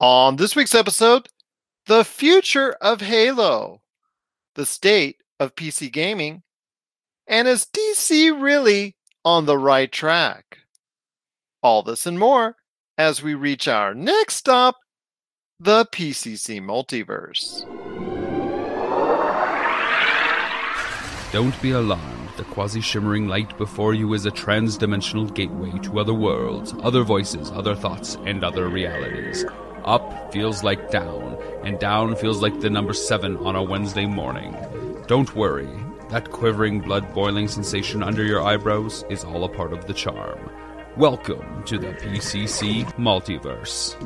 On this week's episode, the future of Halo, the state of PC gaming, and is DC really on the right track? All this and more as we reach our next stop, the PCC multiverse. Don't be alarmed. The quasi shimmering light before you is a trans dimensional gateway to other worlds, other voices, other thoughts, and other realities. Up feels like down, and down feels like the number seven on a Wednesday morning. Don't worry, that quivering, blood boiling sensation under your eyebrows is all a part of the charm. Welcome to the PCC Multiverse.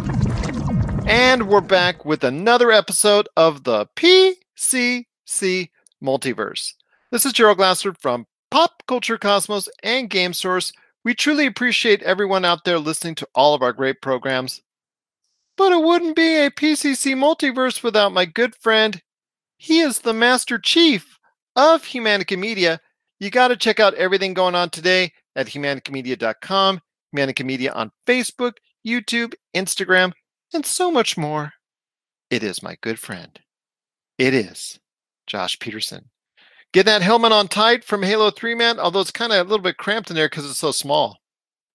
And we're back with another episode of the PCC Multiverse. This is Gerald Glassford from Pop Culture Cosmos and Game Source. We truly appreciate everyone out there listening to all of our great programs. But it wouldn't be a PCC multiverse without my good friend. He is the Master Chief of Humanica Media. You got to check out everything going on today at humanicamedia.com, Humanica Media on Facebook, YouTube, Instagram, and so much more. It is my good friend. It is Josh Peterson. Get that helmet on tight from Halo 3, man. Although it's kind of a little bit cramped in there because it's so small.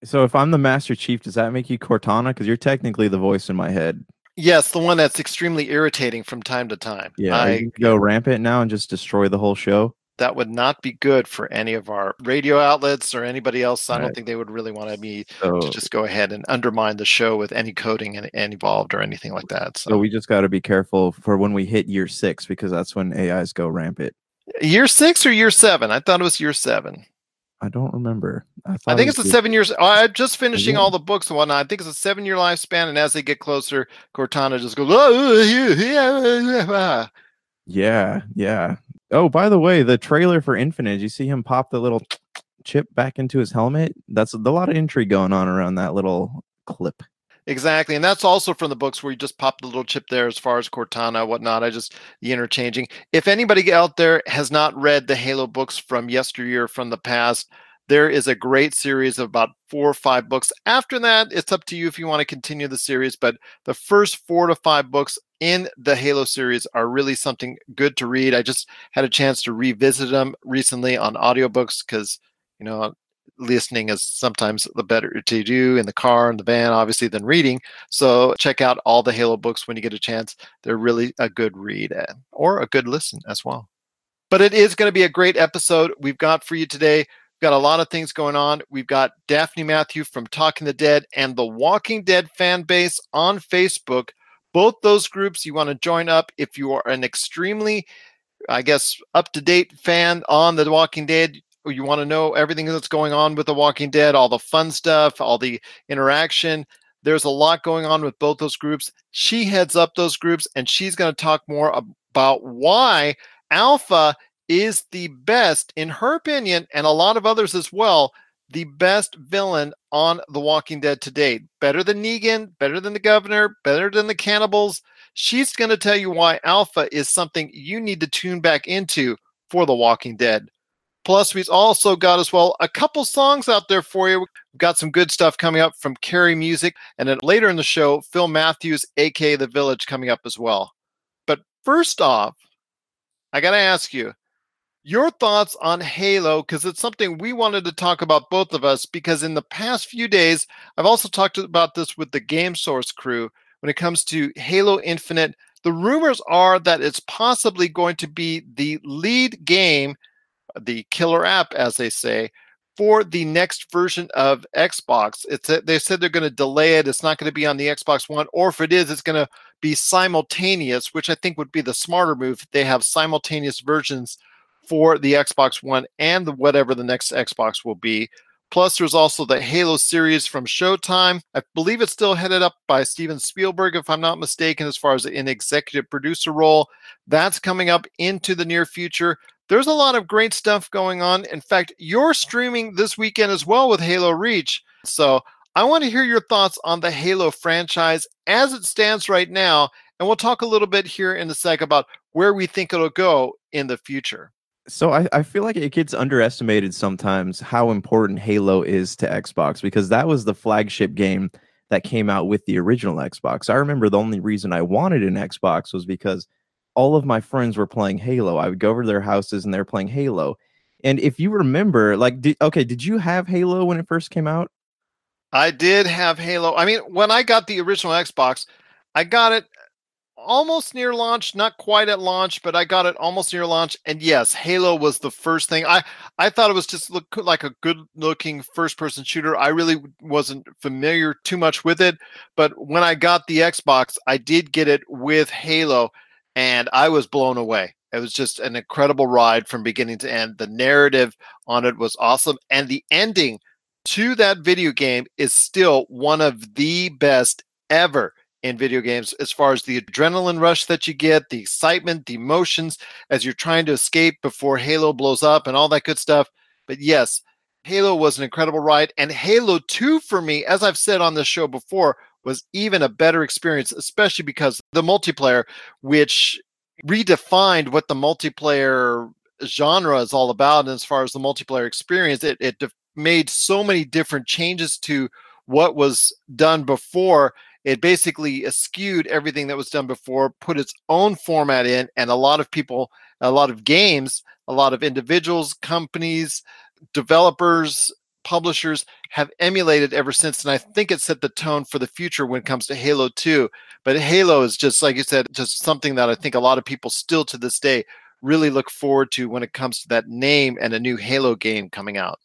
So if I'm the Master Chief, does that make you Cortana? Because you're technically the voice in my head. Yes, the one that's extremely irritating from time to time. Yeah, I go rampant now and just destroy the whole show. That would not be good for any of our radio outlets or anybody else. I don't think they would really want me so, to just go ahead and undermine the show with any coding and, and involved or anything like that. So, so we just got to be careful for when we hit year six because that's when AIs go rampant. Year six or year seven? I thought it was year seven. I don't remember. I, I think it's a seven years. Oh, I'm just finishing all the books and whatnot. I think it's a seven year lifespan, and as they get closer, Cortana just goes, oh, yeah, yeah, yeah. Oh, by the way, the trailer for Infinite, you see him pop the little chip back into his helmet. That's a lot of intrigue going on around that little clip. Exactly. And that's also from the books where you just pop the little chip there as far as Cortana, whatnot. I just the interchanging. If anybody out there has not read the Halo books from yesteryear from the past, there is a great series of about four or five books. After that, it's up to you if you want to continue the series. But the first four to five books in the Halo series are really something good to read. I just had a chance to revisit them recently on audiobooks because, you know, listening is sometimes the better to do in the car and the van, obviously, than reading. So check out all the Halo books when you get a chance. They're really a good read eh, or a good listen as well. But it is going to be a great episode we've got for you today. We've got a lot of things going on. We've got Daphne Matthew from Talking the Dead and the Walking Dead fan base on Facebook. Both those groups you want to join up if you are an extremely I guess up to date fan on The Walking Dead you want to know everything that's going on with The Walking Dead, all the fun stuff, all the interaction. There's a lot going on with both those groups. She heads up those groups and she's going to talk more about why Alpha is the best, in her opinion, and a lot of others as well, the best villain on The Walking Dead to date. Better than Negan, better than the governor, better than the cannibals. She's going to tell you why Alpha is something you need to tune back into for The Walking Dead. Plus, we've also got as well a couple songs out there for you. We've got some good stuff coming up from Carrie Music, and then later in the show, Phil Matthews, aka The Village, coming up as well. But first off, I got to ask you your thoughts on Halo, because it's something we wanted to talk about, both of us, because in the past few days, I've also talked about this with the Game Source crew when it comes to Halo Infinite. The rumors are that it's possibly going to be the lead game the killer app, as they say, for the next version of Xbox. It's they said they're going to delay it. It's not going to be on the Xbox One, or if it is, it's going to be simultaneous, which I think would be the smarter move. They have simultaneous versions for the Xbox One and the, whatever the next Xbox will be. Plus, there's also the Halo series from Showtime. I believe it's still headed up by Steven Spielberg, if I'm not mistaken, as far as an executive producer role. That's coming up into the near future there's a lot of great stuff going on. In fact, you're streaming this weekend as well with Halo Reach. So I want to hear your thoughts on the Halo franchise as it stands right now. And we'll talk a little bit here in a sec about where we think it'll go in the future. So I, I feel like it gets underestimated sometimes how important Halo is to Xbox because that was the flagship game that came out with the original Xbox. I remember the only reason I wanted an Xbox was because all of my friends were playing Halo. I would go over to their houses and they're playing Halo. And if you remember, like, did, okay, did you have Halo when it first came out? I did have Halo. I mean, when I got the original Xbox, I got it almost near launch, not quite at launch, but I got it almost near launch. And yes, Halo was the first thing. I I thought it was just look like a good looking first person shooter. I really wasn't familiar too much with it, but when I got the Xbox, I did get it with Halo, and I was blown away. It was just an incredible ride from beginning to end. The narrative on it was awesome, and the ending to that video game is still one of the best ever in video games as far as the adrenaline rush that you get, the excitement, the emotions as you're trying to escape before Halo blows up and all that good stuff. But yes, Halo was an incredible ride. And Halo 2 for me, as I've said on this show before, was even a better experience, especially because the multiplayer, which redefined what the multiplayer genre is all about. And as far as the multiplayer experience, it, it made so many different changes to what was done before it basically skewed everything that was done before, put its own format in, and a lot of people, a lot of games, a lot of individuals, companies, developers, publishers have emulated ever since. And I think it set the tone for the future when it comes to Halo 2. But Halo is just, like you said, just something that I think a lot of people still to this day really look forward to when it comes to that name and a new Halo game coming out.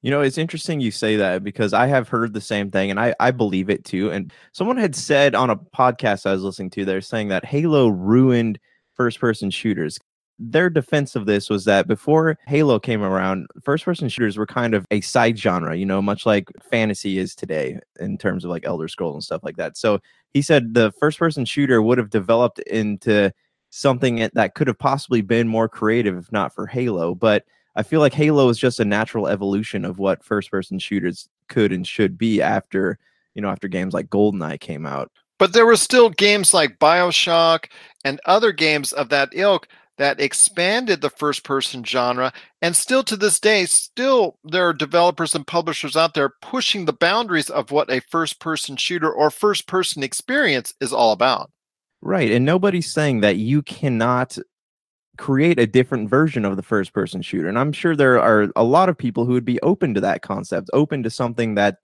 You know, it's interesting you say that because I have heard the same thing and I, I believe it too. And someone had said on a podcast I was listening to, they're saying that Halo ruined first person shooters. Their defense of this was that before Halo came around, first person shooters were kind of a side genre, you know, much like fantasy is today in terms of like Elder Scrolls and stuff like that. So he said the first person shooter would have developed into something that could have possibly been more creative if not for Halo. But I feel like Halo is just a natural evolution of what first person shooters could and should be after, you know, after games like GoldenEye came out. But there were still games like BioShock and other games of that ilk that expanded the first person genre and still to this day still there are developers and publishers out there pushing the boundaries of what a first person shooter or first person experience is all about. Right and nobody's saying that you cannot create a different version of the first person shooter and i'm sure there are a lot of people who would be open to that concept open to something that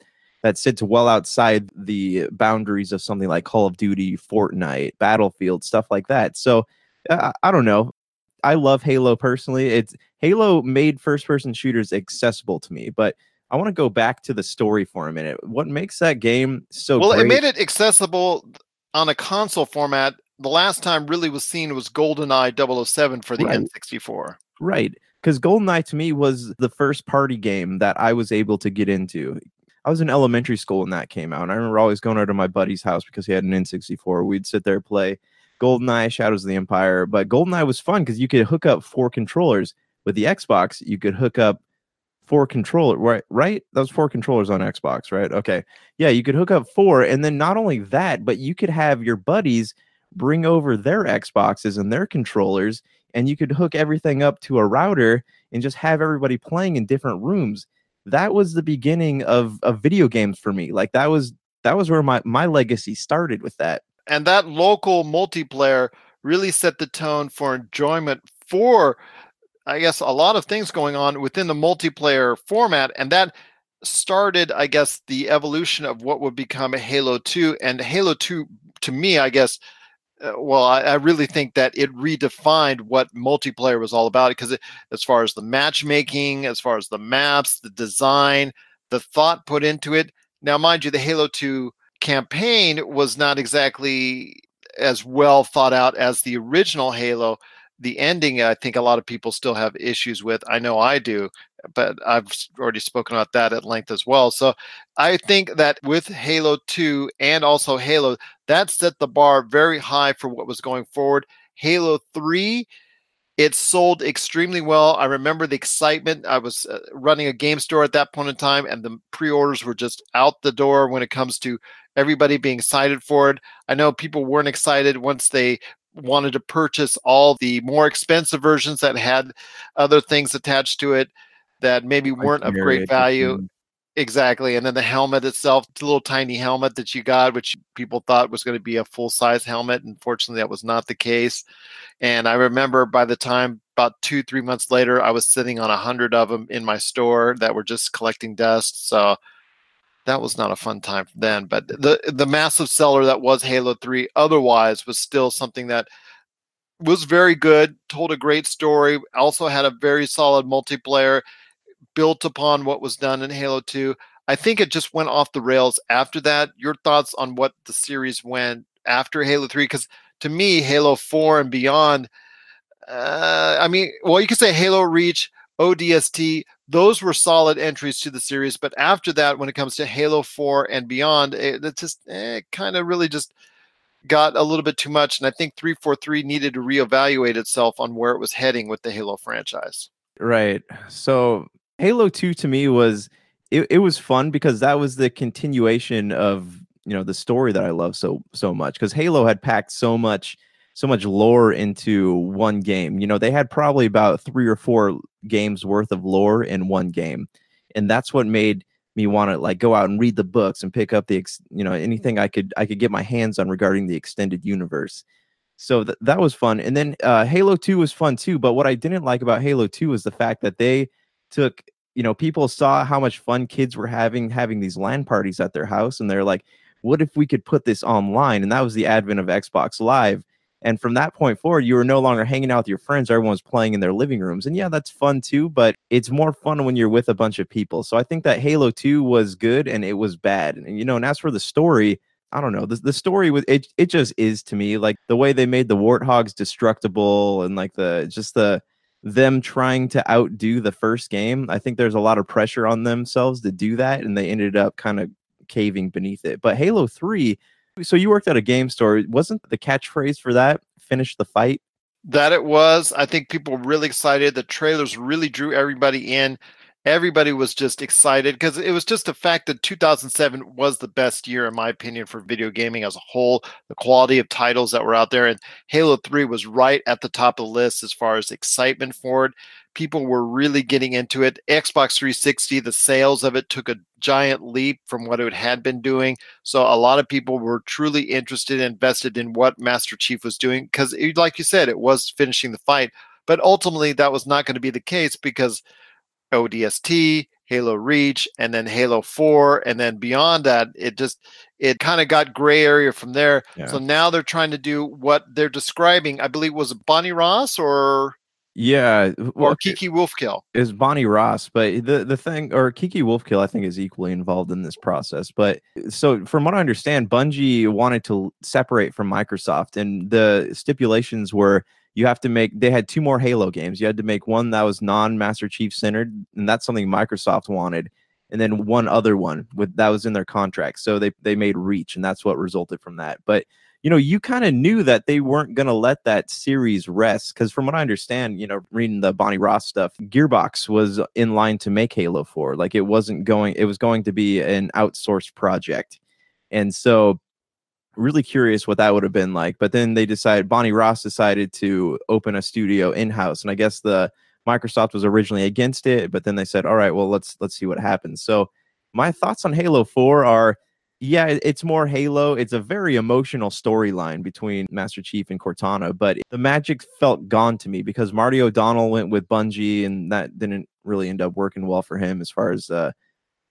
that sits well outside the boundaries of something like call of duty fortnite battlefield stuff like that. So uh, i don't know i love halo personally it's halo made first person shooters accessible to me but i want to go back to the story for a minute what makes that game so well great? it made it accessible on a console format the last time really was seen was GoldenEye 007 for the right. N64. Right. Because GoldenEye to me was the first party game that I was able to get into. I was in elementary school when that came out. And I remember always going over to my buddy's house because he had an N64. We'd sit there play GoldenEye, Shadows of the Empire. But GoldenEye was fun because you could hook up four controllers. With the Xbox, you could hook up four controller right right those four controllers on xbox right okay yeah you could hook up four and then not only that but you could have your buddies bring over their Xboxes and their controllers, and you could hook everything up to a router and just have everybody playing in different rooms. That was the beginning of, of video games for me. Like that was that was where my, my legacy started with that. And that local multiplayer really set the tone for enjoyment for I guess a lot of things going on within the multiplayer format. And that started, I guess, the evolution of what would become Halo 2. And Halo 2, to me, I guess, uh, well, I, I, really think that it redefined what multiplayer was all about because as far as the matchmaking, as far as the maps, the design, the thought put into it. Now, mind you, the Halo 2 campaign was not exactly as well thought out as the original Halo. The ending, I think a lot of people still have issues with. I know I do, but I've already spoken about that at length as well. So I think that with Halo 2 and also Halo, that set the bar very high for what was going forward. Halo 3, it sold extremely well. I remember the excitement. I was uh, running a game store at that point in time, and the pre orders were just out the door when it comes to everybody being excited for it. I know people weren't excited once they wanted to purchase all the more expensive versions that had other things attached to it that maybe weren't of great value. Exactly. And then the helmet itself, the little tiny helmet that you got, which people thought was going to be a full size helmet. Unfortunately, that was not the case. And I remember by the time about two, three months later, I was sitting on a hundred of them in my store that were just collecting dust. So that was not a fun time then. But the the massive seller that was Halo 3 otherwise was still something that was very good, told a great story, also had a very solid multiplayer built upon what was done in Halo 2. I think it just went off the rails after that. Your thoughts on what the series went after Halo 3? Because to me, Halo 4 and beyond, uh, I mean, well, you could say Halo Reach, ODST, those were solid entries to the series. But after that, when it comes to Halo 4 and beyond, it, it just eh, kind of really just got a little bit too much. And I think 343 needed to reevaluate itself on where it was heading with the Halo franchise. Right. So Halo 2 to me was it, it was fun because that was the continuation of you know the story that I love so so much because Halo had packed so much so much lore into one game. You know, they had probably about 3 or 4 games worth of lore in one game. And that's what made me want to like go out and read the books and pick up the ex- you know anything I could I could get my hands on regarding the extended universe. So th- that was fun. And then uh, Halo 2 was fun too, but what I didn't like about Halo 2 was the fact that they took you know people saw how much fun kids were having having these LAN parties at their house and they're like what if we could put this online and that was the advent of Xbox Live and from that point forward, you were no longer hanging out with your friends. Everyone's playing in their living rooms. And yeah, that's fun too, but it's more fun when you're with a bunch of people. So I think that Halo 2 was good and it was bad. And, you know, and as for the story, I don't know. The, the story was it, it just is to me like the way they made the warthogs destructible and like the just the them trying to outdo the first game. I think there's a lot of pressure on themselves to do that, and they ended up kind of caving beneath it. But Halo 3 so you worked at a game store. Wasn't the catchphrase for that finish the fight? That it was. I think people were really excited. The trailers really drew everybody in. Everybody was just excited because it was just the fact that 2007 was the best year, in my opinion, for video gaming as a whole. The quality of titles that were out there, and Halo 3 was right at the top of the list as far as excitement for it people were really getting into it. Xbox 360, the sales of it took a giant leap from what it had been doing. So a lot of people were truly interested, and invested in what Master Chief was doing because, like you said, it was finishing the fight. But ultimately, that was not going to be the case because ODST, Halo Reach, and then Halo 4, and then beyond that, it just it kind of got gray area from there. Yeah. So now they're trying to do what they're describing. I believe was Bonnie Ross or yeah, well, or Kiki Wolfkill is Bonnie Ross, but the the thing or Kiki Wolfkill, I think, is equally involved in this process. But so, from what I understand, Bungie wanted to separate from Microsoft, and the stipulations were you have to make. They had two more Halo games. You had to make one that was non Master Chief centered, and that's something Microsoft wanted, and then one other one with that was in their contract. So they they made Reach, and that's what resulted from that. But you know, you kind of knew that they weren't going to let that series rest because, from what I understand, you know, reading the Bonnie Ross stuff, Gearbox was in line to make Halo 4. Like, it wasn't going, it was going to be an outsourced project. And so, really curious what that would have been like. But then they decided, Bonnie Ross decided to open a studio in house. And I guess the Microsoft was originally against it, but then they said, all right, well, let's, let's see what happens. So, my thoughts on Halo 4 are yeah, it's more Halo. It's a very emotional storyline between Master Chief and Cortana, but the magic felt gone to me because Marty O'Donnell went with Bungie, and that didn't really end up working well for him as far as uh,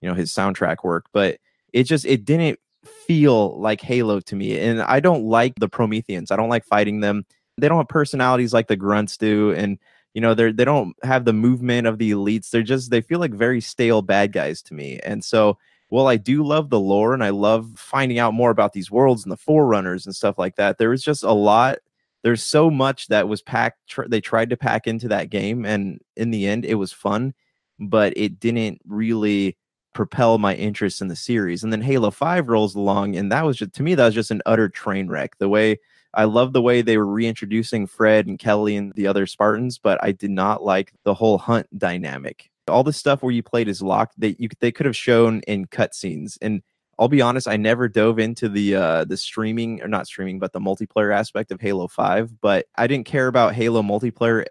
you know his soundtrack work. But it just it didn't feel like Halo to me, and I don't like the Prometheans. I don't like fighting them. They don't have personalities like the grunts do, and you know they're they don't have the movement of the elites. They're just they feel like very stale bad guys to me, and so while I do love the lore and I love finding out more about these worlds and the forerunners and stuff like that. There was just a lot. There's so much that was packed. Tr- they tried to pack into that game, and in the end, it was fun, but it didn't really propel my interest in the series. And then Halo 5 rolls along, and that was just to me, that was just an utter train wreck. The way I love the way they were reintroducing Fred and Kelly and the other Spartans, but I did not like the whole hunt dynamic all the stuff where you played is locked that you they could have shown in cutscenes and I'll be honest, I never dove into the uh the streaming or not streaming, but the multiplayer aspect of Halo 5, but I didn't care about Halo multiplayer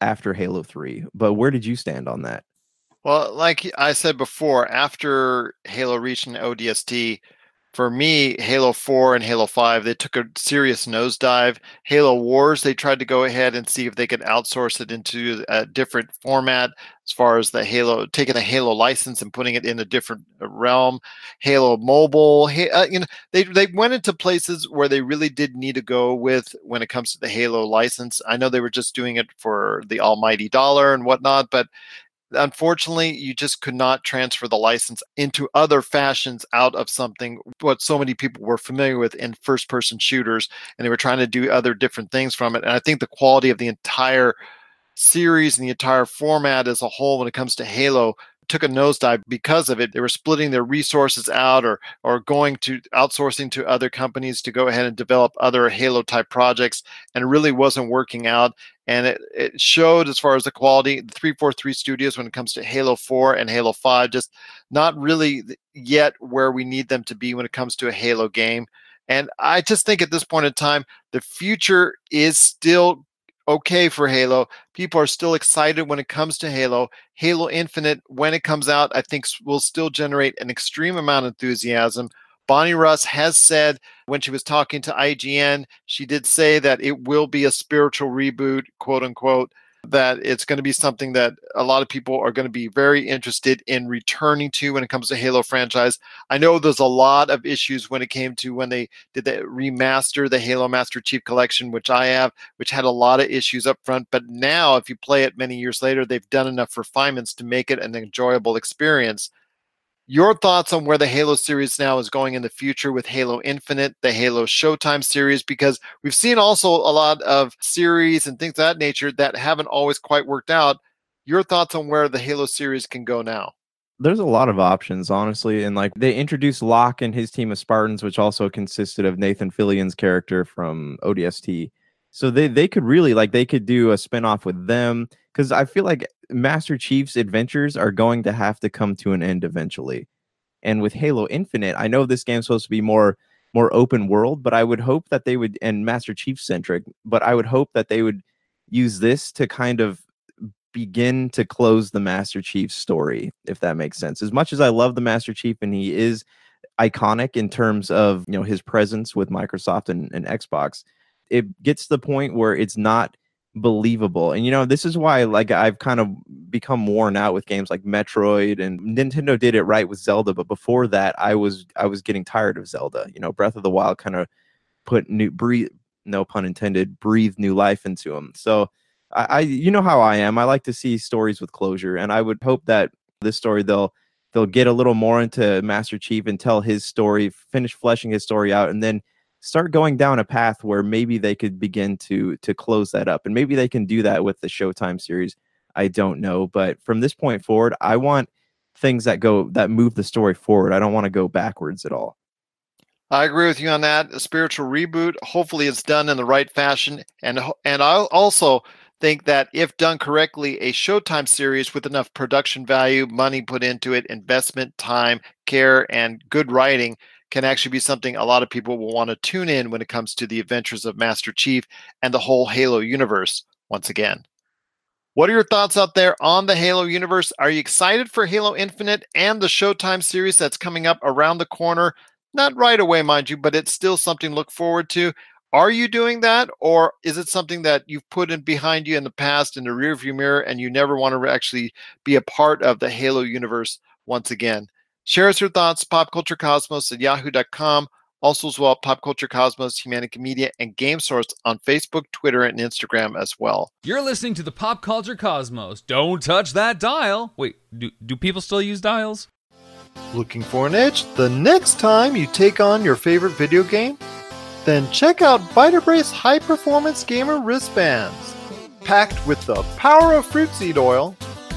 after Halo 3. But where did you stand on that? Well, like I said before, after Halo Reach and ODST, for me, Halo 4 and Halo 5, they took a serious nosedive. Halo Wars, they tried to go ahead and see if they could outsource it into a different format as far as the Halo, taking the Halo license and putting it in a different uh, realm. Halo Mobile, uh, you know, they, they went into places where they really did need to go with when it comes to the Halo license. I know they were just doing it for the almighty dollar and whatnot, but unfortunately you just could not transfer the license into other fashions out of something what so many people were familiar with in first person shooters and they were trying to do other different things from it and i think the quality of the entire series and the entire format as a whole when it comes to halo took a nosedive because of it. They were splitting their resources out or or going to outsourcing to other companies to go ahead and develop other Halo type projects, and it really wasn't working out. And it, it showed as far as the quality, the 343 studios when it comes to Halo 4 and Halo 5, just not really yet where we need them to be when it comes to a Halo game. And I just think at this point in time, the future is still okay for Halo. People are still excited when it comes to Halo. Halo Infinite, when it comes out, I think will still generate an extreme amount of enthusiasm. Bonnie Ross has said when she was talking to IGN, she did say that it will be a spiritual reboot, quote unquote that it's going to be something that a lot of people are going to be very interested in returning to when it comes to Halo franchise. I know there's a lot of issues when it came to when they did the remaster the Halo Master Chief Collection, which I have, which had a lot of issues up front. But now, if you play it many years later, they've done enough refinements to make it an enjoyable experience your thoughts on where the Halo series now is going in the future with Halo Infinite, the Halo Showtime series, because we've seen also a lot of series and things of that nature that haven't always quite worked out. Your thoughts on where the Halo series can go now? There's a lot of options, honestly. And like they introduced Locke and his team of Spartans, which also consisted of Nathan Fillion's character from ODST. So they, they could really like they could do a spinoff with them because I feel like Master Chief's adventures are going to have to come to an end eventually. And with Halo Infinite, I know this game's supposed to be more more open world, but I would hope that they would and Master Chief centric, but I would hope that they would use this to kind of begin to close the Master Chief story, if that makes sense. As much as I love the Master Chief and he is iconic in terms of you know his presence with Microsoft and, and Xbox, it gets to the point where it's not believable. And you know, this is why like I've kind of become worn out with games like Metroid and Nintendo did it right with Zelda, but before that I was I was getting tired of Zelda. You know, Breath of the Wild kind of put new breathe no pun intended, breathe new life into them. So I, I you know how I am. I like to see stories with closure and I would hope that this story they'll they'll get a little more into Master Chief and tell his story, finish fleshing his story out and then start going down a path where maybe they could begin to to close that up and maybe they can do that with the showtime series i don't know but from this point forward i want things that go that move the story forward i don't want to go backwards at all I agree with you on that. A spiritual reboot. Hopefully, it's done in the right fashion, and and I also think that if done correctly, a Showtime series with enough production value, money put into it, investment, time, care, and good writing can actually be something a lot of people will want to tune in when it comes to the adventures of Master Chief and the whole Halo universe once again. What are your thoughts out there on the Halo universe? Are you excited for Halo Infinite and the Showtime series that's coming up around the corner? Not right away, mind you, but it's still something to look forward to. Are you doing that, or is it something that you've put in behind you in the past in the rearview mirror and you never want to actually be a part of the Halo universe once again? Share us your thoughts, popculturecosmos at yahoo.com. Also, as well, Pop Culture Cosmos, Humanica Media, and Game Source on Facebook, Twitter, and Instagram as well. You're listening to the Pop Culture Cosmos. Don't touch that dial. Wait, do, do people still use dials? Looking for an edge the next time you take on your favorite video game? Then check out Vitabrace High Performance Gamer Wristbands. Packed with the power of fruit seed oil,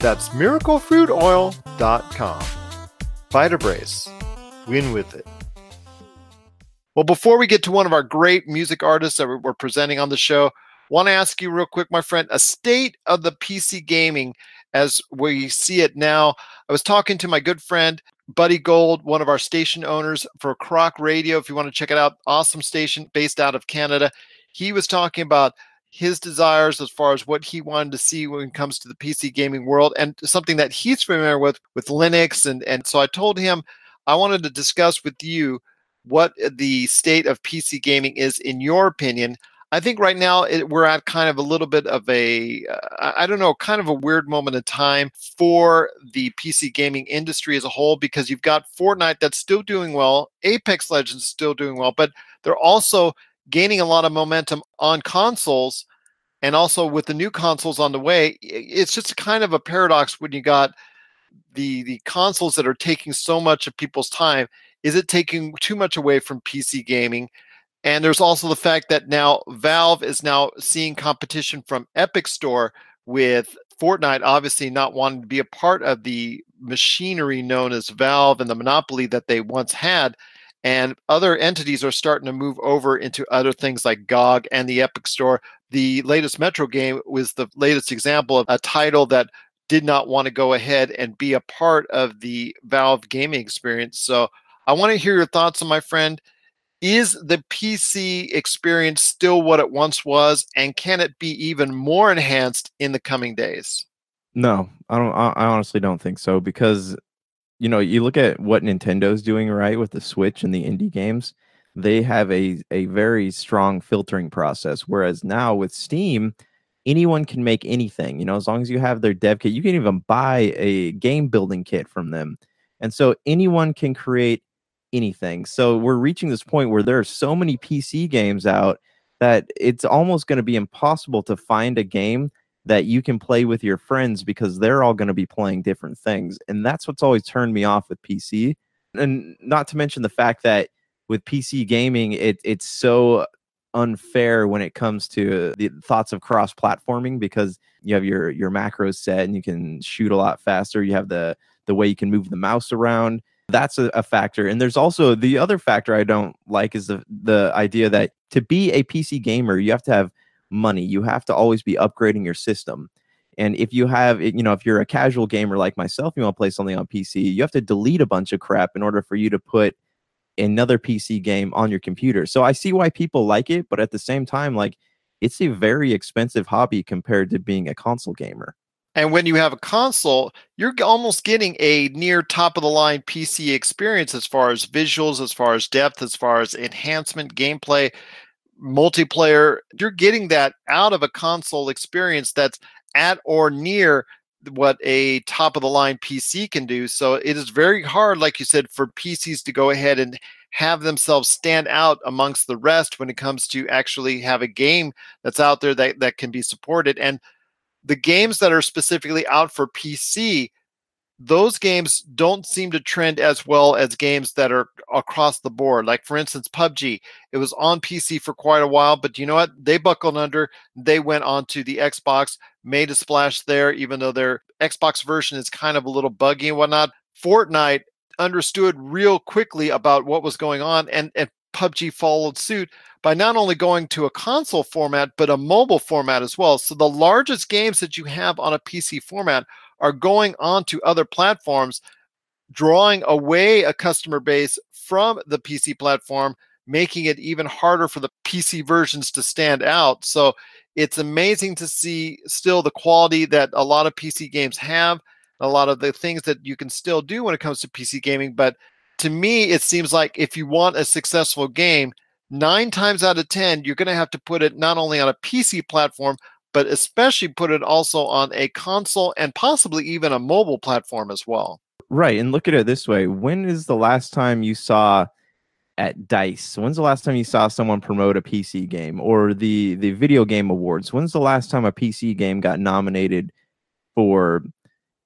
That's miraclefruitoil.com. Vitabrace. Win with it. Well, before we get to one of our great music artists that we're presenting on the show, want to ask you real quick, my friend, a state of the PC gaming as we see it now. I was talking to my good friend Buddy Gold, one of our station owners for Croc Radio. If you want to check it out, awesome station based out of Canada. He was talking about his desires as far as what he wanted to see when it comes to the PC gaming world and something that he's familiar with with Linux and and so I told him I wanted to discuss with you what the state of PC gaming is in your opinion. I think right now it, we're at kind of a little bit of a, uh, I don't know, kind of a weird moment in time for the PC gaming industry as a whole because you've got Fortnite that's still doing well, Apex Legends still doing well, but they're also gaining a lot of momentum on consoles and also with the new consoles on the way. It's just kind of a paradox when you got the the consoles that are taking so much of people's time is it taking too much away from PC gaming? And there's also the fact that now Valve is now seeing competition from Epic Store with Fortnite obviously not wanting to be a part of the machinery known as Valve and the monopoly that they once had. And other entities are starting to move over into other things like GOG and the Epic Store. The latest Metro game was the latest example of a title that did not want to go ahead and be a part of the Valve gaming experience. So I want to hear your thoughts on my friend. Is the PC experience still what it once was, and can it be even more enhanced in the coming days? No, I don't. I honestly don't think so because you know you look at what Nintendo's doing right with the Switch and the indie games. They have a a very strong filtering process, whereas now with Steam, anyone can make anything. You know, as long as you have their dev kit, you can even buy a game building kit from them, and so anyone can create anything. So we're reaching this point where there are so many PC games out that it's almost going to be impossible to find a game that you can play with your friends because they're all going to be playing different things. And that's what's always turned me off with PC. And not to mention the fact that with PC gaming, it it's so unfair when it comes to the thoughts of cross platforming because you have your your macros set and you can shoot a lot faster. You have the the way you can move the mouse around that's a, a, factor and there's also the other factor i don't like is the the idea that to be a pc gamer you have to have money. You have to always be upgrading your system. And if you have you know if you're a casual gamer like myself you want to play something on pc you have to delete a bunch of crap in order for you to put another pc game on your computer. So i see why people like it but at the same time like it's a very expensive hobby compared to being a console gamer. And when you have a console, you're almost getting a near top of the line PC experience as far as visuals, as far as depth, as far as enhancement, gameplay, multiplayer. You're getting that out of a console experience that's at or near what a top of the line PC can do. So it is very hard, like you said, for PCs to go ahead and have themselves stand out amongst the rest when it comes to actually have a game that's out there that, that can be supported. And the games that are specifically out for PC, those games don't seem to trend as well as games that are across the board. Like, for instance, PUBG, it was on PC for quite a while, but you know what? They buckled under. They went onto the Xbox, made a splash there, even though their Xbox version is kind of a little buggy and whatnot. Fortnite understood real quickly about what was going on, and, and PUBG followed suit by not only going to a console format, but a mobile format as well. So the largest games that you have on a PC format are going on to other platforms, drawing away a customer base from the PC platform, making it even harder for the PC versions to stand out. So it's amazing to see still the quality that a lot of PC games have, a lot of the things that you can still do when it comes to PC gaming. But to me, it seems like if you want a successful game, nine times out of 10, you're going to have to put it not only on a PC platform, but especially put it also on a console and possibly even a mobile platform as well. Right. And look at it this way when is the last time you saw at dice when's the last time you saw someone promote a pc game or the the video game awards when's the last time a pc game got nominated for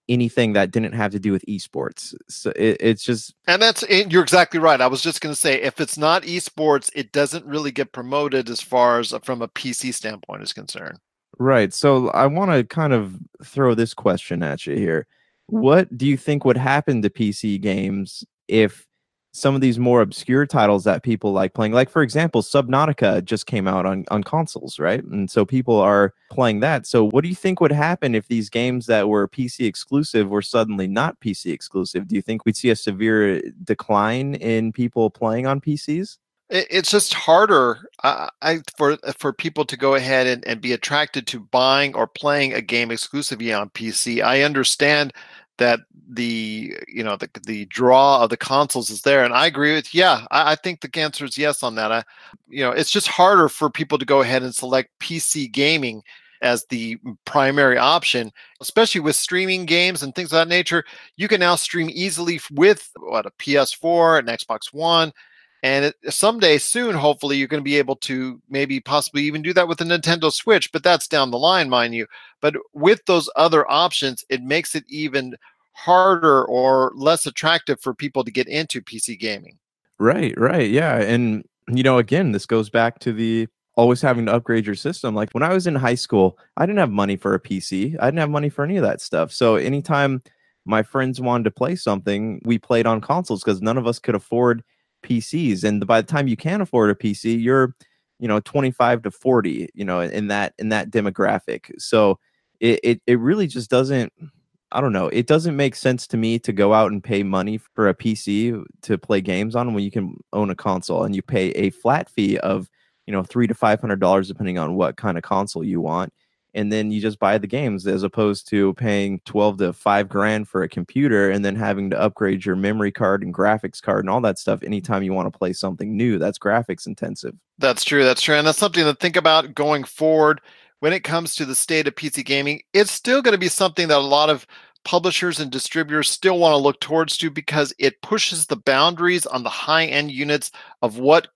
anything that didn't have to do with esports. So it, it's just and that's you're exactly right. I was just going to say if it's not esports, it doesn't really get promoted as far as uh, from a PC standpoint is concerned. Right. So I want to kind of throw this question at you here. What do you think would happen to PC games if some of these more obscure titles that people like playing, like for example, Subnautica just came out on, on consoles, right? And so people are playing that. So what do you think would happen if these games that were PC exclusive were suddenly not PC exclusive? Do you think we'd see a severe decline in people playing on PCs? It's just harder uh, I, for for people to go ahead and, and be attracted to buying or playing a game exclusively on PC. I understand that the you know the the draw of the consoles is there, and I agree with yeah. I, I think the answer is yes on that. I, you know, it's just harder for people to go ahead and select PC gaming as the primary option, especially with streaming games and things of that nature. You can now stream easily with what a PS4 and Xbox One and it, someday soon, hopefully, you're going to be able to maybe possibly even do that with the Nintendo Switch, but that's down the line, mind you. But with those other options, it makes it even harder or less attractive for people to get into PC gaming. Right, right. Yeah. And, you know, again, this goes back to the always having to upgrade your system. Like when I was in high school, I didn't have money for a PC, I didn't have money for any of that stuff. So anytime my friends wanted to play something, we played on consoles because none of us could afford PCs. And by the time you can afford a PC, you're, you know, 25 to 40, you know, in that in that demographic. So it it, it really just doesn't I don't know. It doesn't make sense to me to go out and pay money for a PC to play games on when you can own a console and you pay a flat fee of, you know, three to five hundred dollars depending on what kind of console you want and then you just buy the games as opposed to paying 12 to 5 grand for a computer and then having to upgrade your memory card and graphics card and all that stuff anytime you want to play something new. That's graphics intensive. That's true that's true and that's something to think about going forward when it comes to the state of pc gaming. It's still going to be something that a lot of publishers and distributors still want to look towards to because it pushes the boundaries on the high end units of what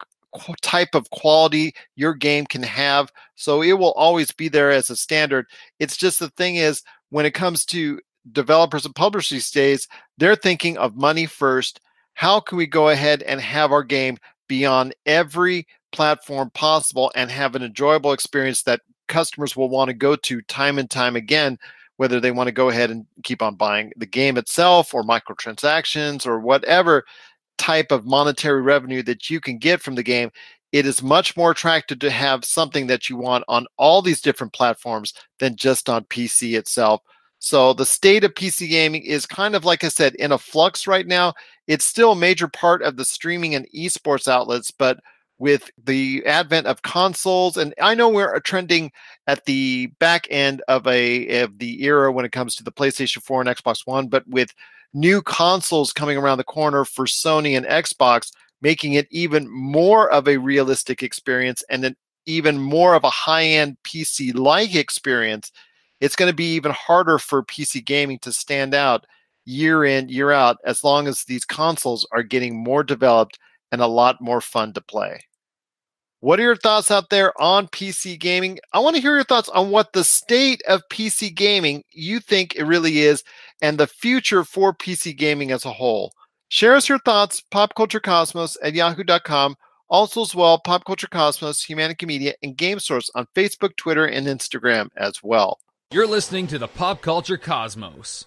type of quality your game can have. So it will always be there as a standard. It's just the thing is when it comes to developers and publishers these days, they're thinking of money first. How can we go ahead and have our game be on every platform possible and have an enjoyable experience that customers will want to go to time and time again? Whether they want to go ahead and keep on buying the game itself or microtransactions or whatever, type of monetary revenue that you can get from the game, it is much more attractive to have something that you want on all these different platforms than just on PC itself. So the state of PC gaming is kind of like I said in a flux right now. It's still a major part of the streaming and esports outlets, but with the advent of consoles and i know we're uh, trending at the back end of a of the era when it comes to the playstation 4 and xbox one but with new consoles coming around the corner for Sony and Xbox, making it even more of a realistic experience and an even more of a high end PC like experience, it's going to be even harder for PC gaming to stand out year in, year out, as long as these consoles are getting more developed and a lot more fun to play. What are your thoughts out there on PC gaming? I want to hear your thoughts on what the state of PC gaming you think it really is and the future for PC gaming as a whole. Share us your thoughts, popculturecosmos at yahoo.com. Also, as well, Pop Culture Cosmos, Humanica Media, and Game Source on Facebook, Twitter, and Instagram as well. You're listening to the Pop Culture Cosmos.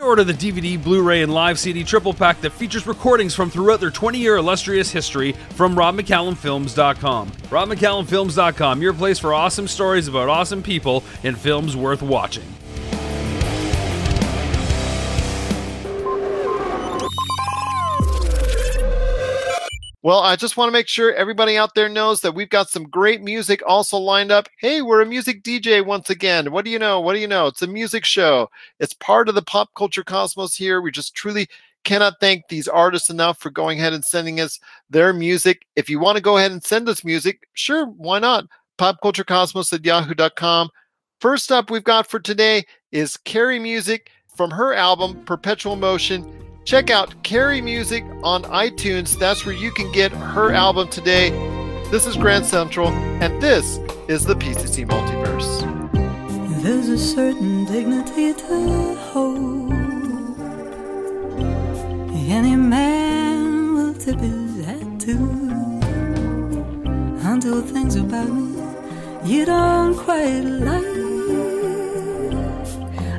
Order the DVD, Blu ray, and live CD triple pack that features recordings from throughout their 20 year illustrious history from RobMcCallumFilms.com. RobMcCallumFilms.com, your place for awesome stories about awesome people and films worth watching. Well, I just want to make sure everybody out there knows that we've got some great music also lined up. Hey, we're a music DJ once again. What do you know? What do you know? It's a music show. It's part of the pop culture cosmos here. We just truly Cannot thank these artists enough for going ahead and sending us their music. If you want to go ahead and send us music, sure, why not? Popculturecosmos at yahoo.com. First up, we've got for today is Carrie Music from her album Perpetual Motion. Check out Carrie Music on iTunes. That's where you can get her album today. This is Grand Central, and this is the PCC Multiverse. There's a certain dignity to hold. Any man will tip his hat to until things about me you don't quite like.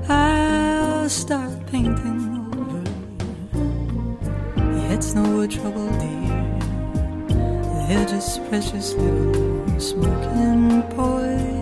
I'll start painting it's no trouble, dear. They're just precious little smoking points.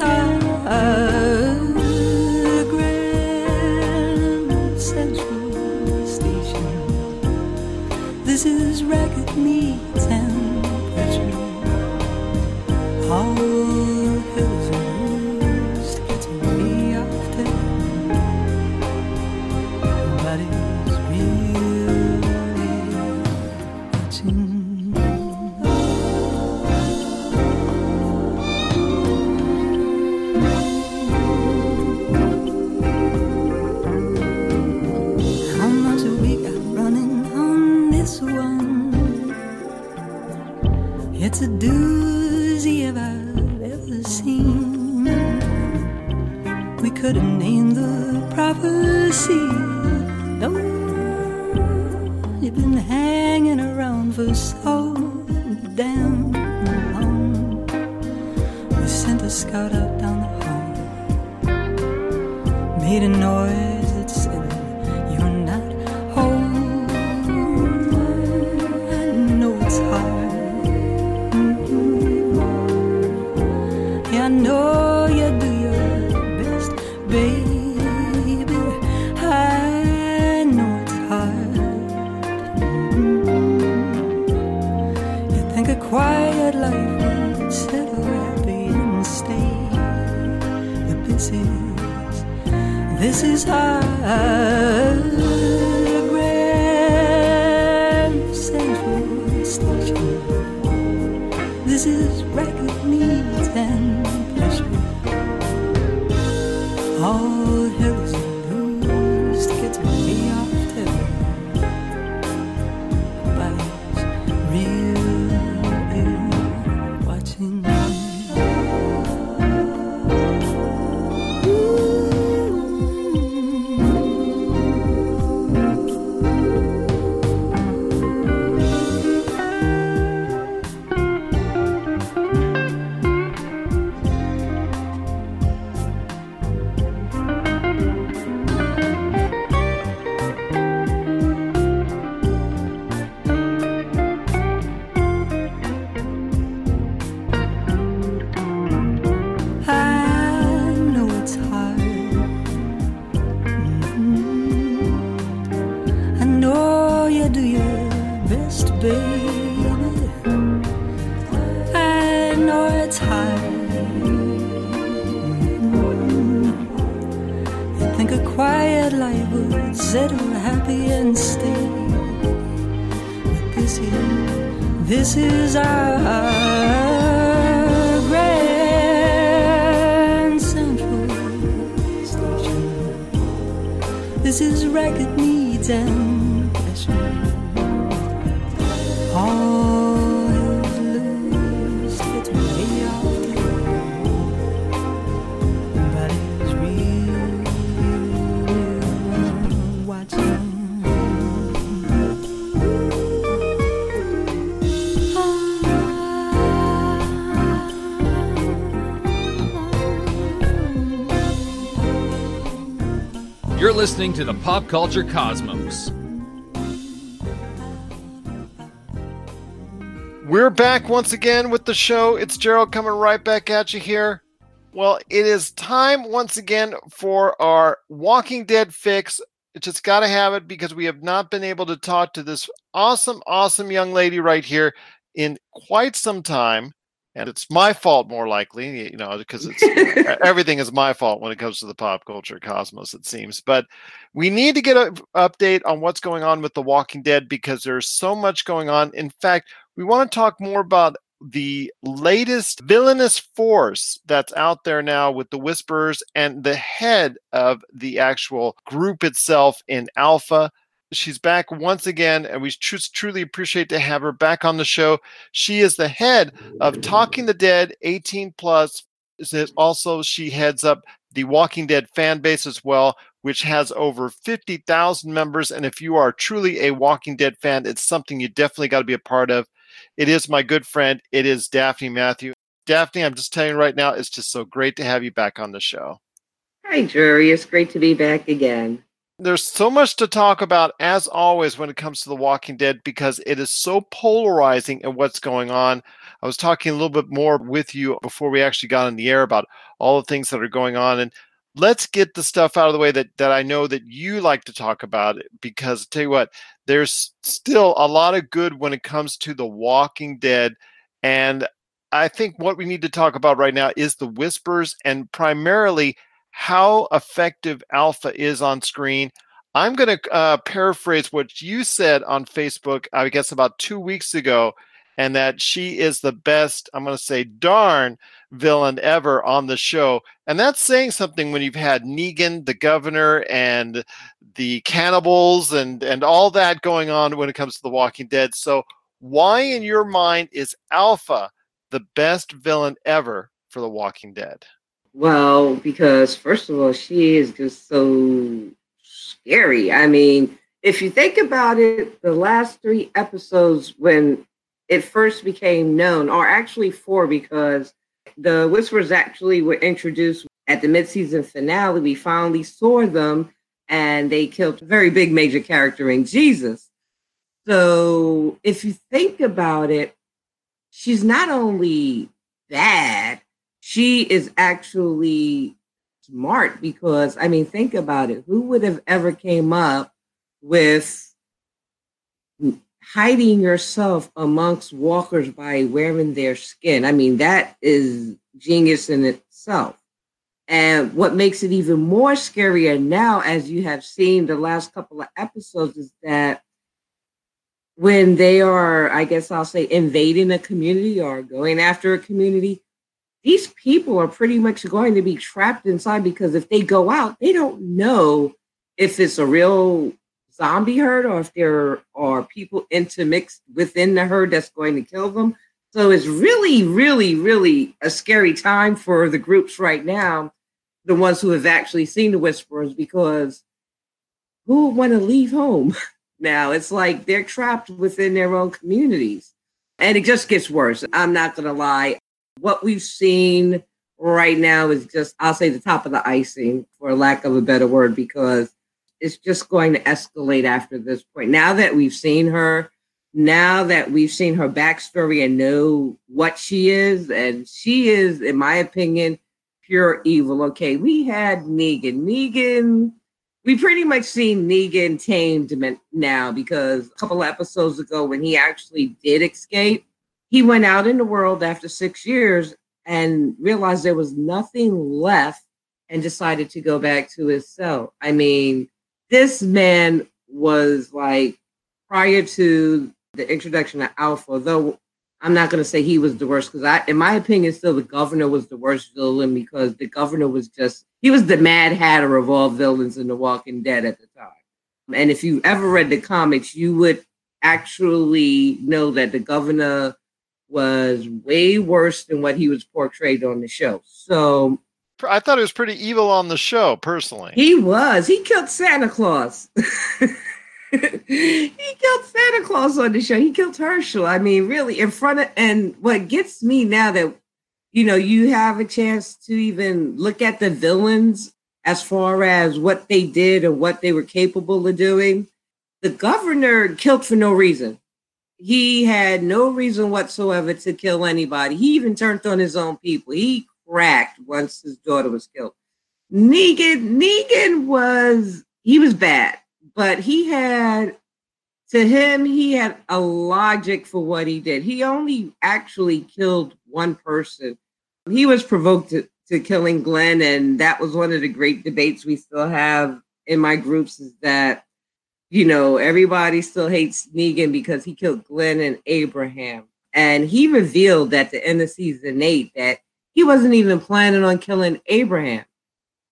Is, We could have named the prophecy. Don't you've been hanging around for so damn long? We sent a scout out down the hall, made a noise is our I know it's hard. You think a quiet life would settle happy and stay. But this is, this is our grand central station. This is record needs and You're listening to the Pop Culture Cosmos. We're back once again with the show. It's Gerald coming right back at you here. Well, it is time once again for our Walking Dead fix. It just got to have it because we have not been able to talk to this awesome, awesome young lady right here in quite some time. And it's my fault, more likely, you know, because it's everything is my fault when it comes to the pop culture cosmos, it seems. But we need to get an update on what's going on with The Walking Dead because there's so much going on. In fact, we want to talk more about the latest villainous force that's out there now with the Whisperers and the head of the actual group itself in Alpha. She's back once again, and we tr- truly appreciate to have her back on the show. She is the head of Talking the Dead 18 Plus. Also, she heads up the Walking Dead fan base as well, which has over 50,000 members. And if you are truly a Walking Dead fan, it's something you definitely got to be a part of. It is my good friend. It is Daphne Matthew. Daphne, I'm just telling you right now, it's just so great to have you back on the show. Hi, Jerry. It's great to be back again. There's so much to talk about, as always, when it comes to The Walking Dead, because it is so polarizing in what's going on. I was talking a little bit more with you before we actually got on the air about all the things that are going on. And let's get the stuff out of the way that that I know that you like to talk about because I tell you what, there's still a lot of good when it comes to the Walking Dead, and I think what we need to talk about right now is the whispers and primarily how effective Alpha is on screen. I'm going to uh, paraphrase what you said on Facebook, I guess about two weeks ago, and that she is the best, I'm going to say, darn villain ever on the show. And that's saying something when you've had Negan, the governor, and the cannibals and, and all that going on when it comes to The Walking Dead. So, why, in your mind, is Alpha the best villain ever for The Walking Dead? Well, because first of all, she is just so scary. I mean, if you think about it, the last three episodes when it first became known, or actually four, because the Whispers actually were introduced at the midseason finale. We finally saw them, and they killed a very big major character in Jesus. So if you think about it, she's not only bad, she is actually smart because I mean, think about it. Who would have ever came up with hiding yourself amongst walkers by wearing their skin. I mean, that is genius in itself. And what makes it even more scarier now, as you have seen the last couple of episodes, is that when they are, I guess I'll say, invading a community or going after a community, these people are pretty much going to be trapped inside because if they go out, they don't know if it's a real zombie herd or if there are people intermixed within the herd that's going to kill them. So it's really, really, really a scary time for the groups right now, the ones who have actually seen the whisperers, because who would want to leave home now? It's like they're trapped within their own communities. And it just gets worse. I'm not going to lie. What we've seen right now is just, I'll say, the top of the icing, for lack of a better word, because it's just going to escalate after this point. Now that we've seen her, now that we've seen her backstory and know what she is, and she is, in my opinion, pure evil. Okay, we had Negan. Negan, we pretty much seen Negan tamed now because a couple episodes ago, when he actually did escape, he went out in the world after six years and realized there was nothing left and decided to go back to his cell. I mean, this man was like prior to the introduction of Alpha, though I'm not to say he was the worst because I, in my opinion, still the governor was the worst villain because the governor was just he was the Mad Hatter of all villains in The Walking Dead at the time. And if you ever read the comics, you would actually know that the governor was way worse than what he was portrayed on the show. So I thought he was pretty evil on the show, personally. He was. He killed Santa Claus. he killed Santa Claus on the show. He killed Hershel. I mean, really, in front of. And what gets me now that you know you have a chance to even look at the villains as far as what they did or what they were capable of doing. The governor killed for no reason. he had no reason whatsoever to kill anybody. He even turned on his own people. He cracked once his daughter was killed. Negan, Negan was he was bad, but he had to him he had a logic for what he did. He only actually killed one person. He was provoked to, to killing Glenn, and that was one of the great debates we still have in my groups. Is that you know everybody still hates Negan because he killed Glenn and Abraham, and he revealed at the end of season eight that he wasn't even planning on killing Abraham.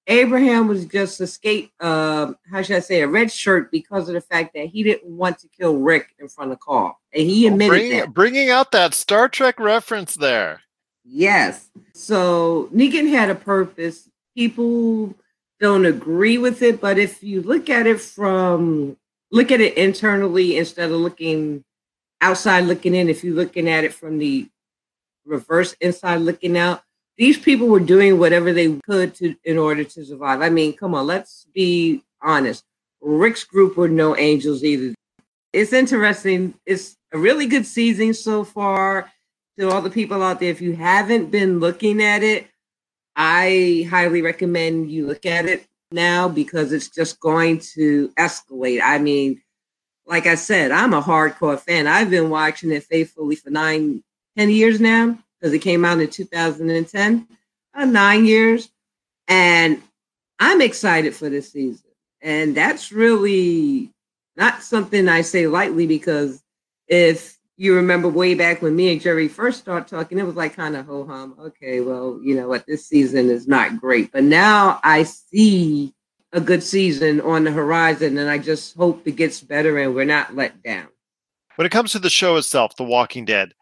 Abraham was just a skate, uh, how should I say, a red shirt because of the fact that he didn't want to kill Rick in front of Carl, and he admitted bring, that. Bringing out that Star Trek reference there. Yes. So Negan had a purpose. People don't agree with it, but if you look at it from look at it internally instead of looking outside looking in, if you're looking at it from the reverse inside looking out, these people were doing whatever they could to in order to survive. I mean, come on, let's be honest. Rick's group were no angels either. It's interesting. It's a really good season so far. To all the people out there, if you haven't been looking at it, I highly recommend you look at it now because it's just going to escalate. I mean, like I said, I'm a hardcore fan. I've been watching it faithfully for nine, ten years now because it came out in 2010, uh, nine years. And I'm excited for this season. And that's really not something I say lightly because if you remember way back when me and Jerry first started talking, it was like kind of ho hum. Okay, well, you know what, this season is not great. But now I see a good season on the horizon, and I just hope it gets better and we're not let down. When it comes to the show itself, The Walking Dead,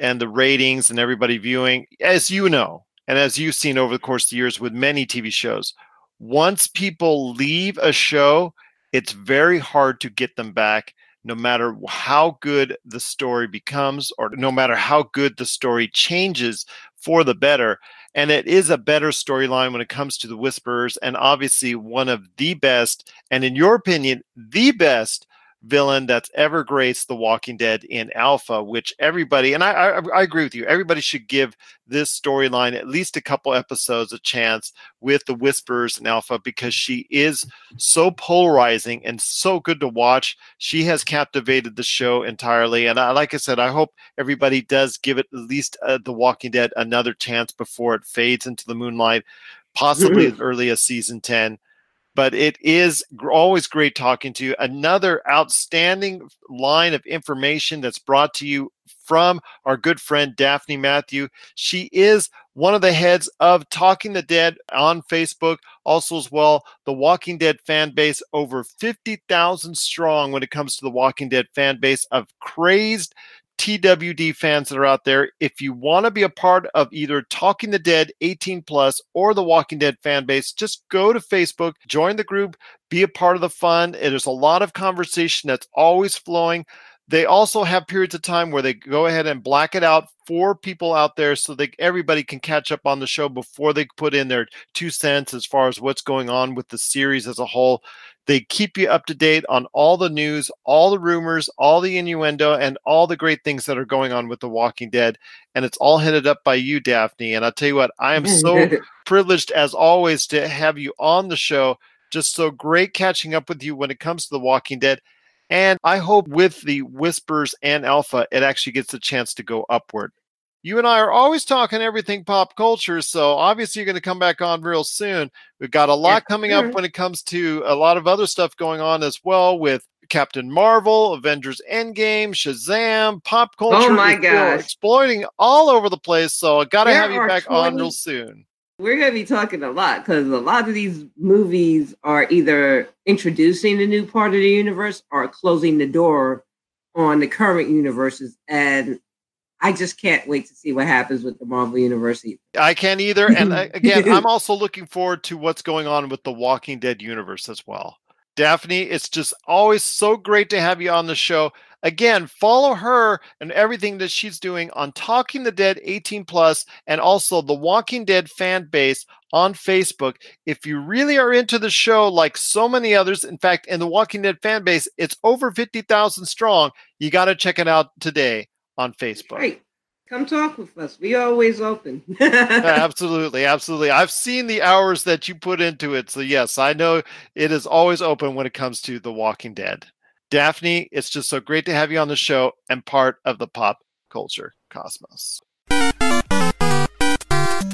and the ratings and everybody viewing, as you know, and as you've seen over the course of the years with many TV shows, once people leave a show, it's very hard to get them back, no matter how good the story becomes or no matter how good the story changes for the better. And it is a better storyline when it comes to the Whisperers, and obviously one of the best, and in your opinion, the best villain that's ever graced The Walking Dead in Alpha, which everybody, and I, I, I agree with you, everybody should give this storyline at least a couple episodes a chance with the Whispers in Alpha because she is so polarizing and so good to watch. She has captivated the show entirely. And I, like I said, I hope everybody does give it at least uh, The Walking Dead another chance before it fades into the moonlight, possibly as early as season 10 but it is always great talking to you. Another outstanding line of information that's brought to you from our good friend Daphne Matthew. She is one of the heads of Talking the Dead on Facebook, also as well the Walking Dead fan base, over 50,000 strong when it comes to the Walking Dead fan base of crazed TWD fans that are out there, if you want to be a part of either Talking the Dead 18 plus or the Walking Dead fan base, just go to Facebook, join the group, be a part of the fun. There's a lot of conversation that's always flowing. They also have periods of time where they go ahead and black it out for people out there so that everybody can catch up on the show before they put in their two cents as far as what's going on with the series as a whole. They keep you up to date on all the news, all the rumors, all the innuendo, and all the great things that are going on with The Walking Dead. And it's all headed up by you, Daphne. And I'll tell you what, I am so privileged as always to have you on the show. Just so great catching up with you when it comes to The Walking Dead. And I hope with the Whispers and Alpha, it actually gets a chance to go upward. You and I are always talking everything pop culture, so obviously you're going to come back on real soon. We've got a lot coming up when it comes to a lot of other stuff going on as well with Captain Marvel, Avengers Endgame, Shazam, pop oh culture. Oh my god, exploiting all over the place. So I got to have you back 20, on real soon. We're going to be talking a lot because a lot of these movies are either introducing a new part of the universe or closing the door on the current universes. And I just can't wait to see what happens with the Marvel Universe. I can't either. And uh, again, I'm also looking forward to what's going on with the Walking Dead universe as well. Daphne, it's just always so great to have you on the show. Again, follow her and everything that she's doing on Talking the Dead 18 plus and also the Walking Dead fan base on Facebook. If you really are into the show, like so many others, in fact, in the Walking Dead fan base, it's over 50,000 strong. You got to check it out today on Facebook. Right. Come talk with us. We always open. absolutely, absolutely. I've seen the hours that you put into it. So yes, I know it is always open when it comes to The Walking Dead. Daphne, it's just so great to have you on the show and part of the pop culture cosmos.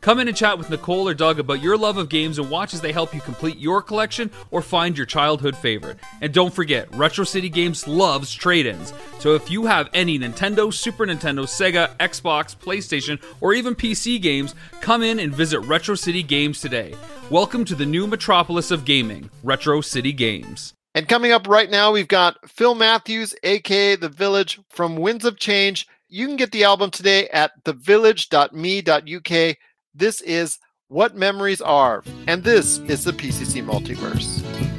Come in and chat with Nicole or Doug about your love of games and watch as they help you complete your collection or find your childhood favorite. And don't forget, Retro City Games loves trade ins. So if you have any Nintendo, Super Nintendo, Sega, Xbox, PlayStation, or even PC games, come in and visit Retro City Games today. Welcome to the new metropolis of gaming, Retro City Games. And coming up right now, we've got Phil Matthews, aka The Village, from Winds of Change. You can get the album today at thevillage.me.uk. This is What Memories Are, and this is the PCC Multiverse.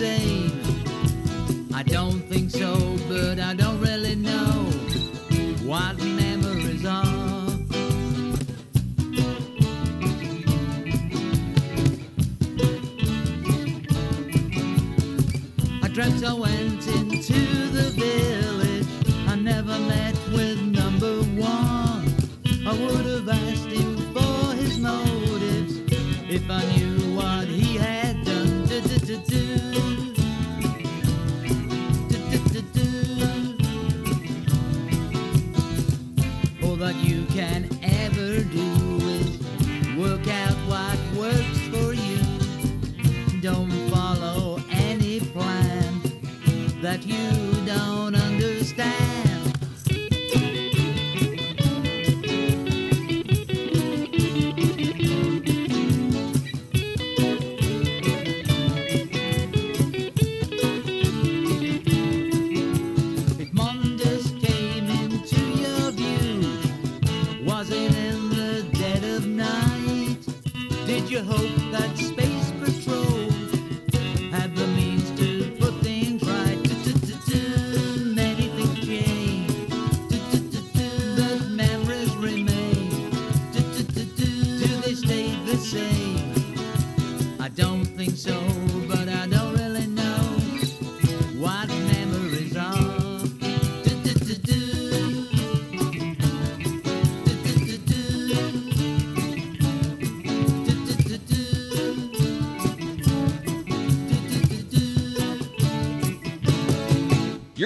say. I don't think so, but I don't really know what memories are. I dreamt I went into the village. I never met with number one. I would have asked him for his motives if I knew. you.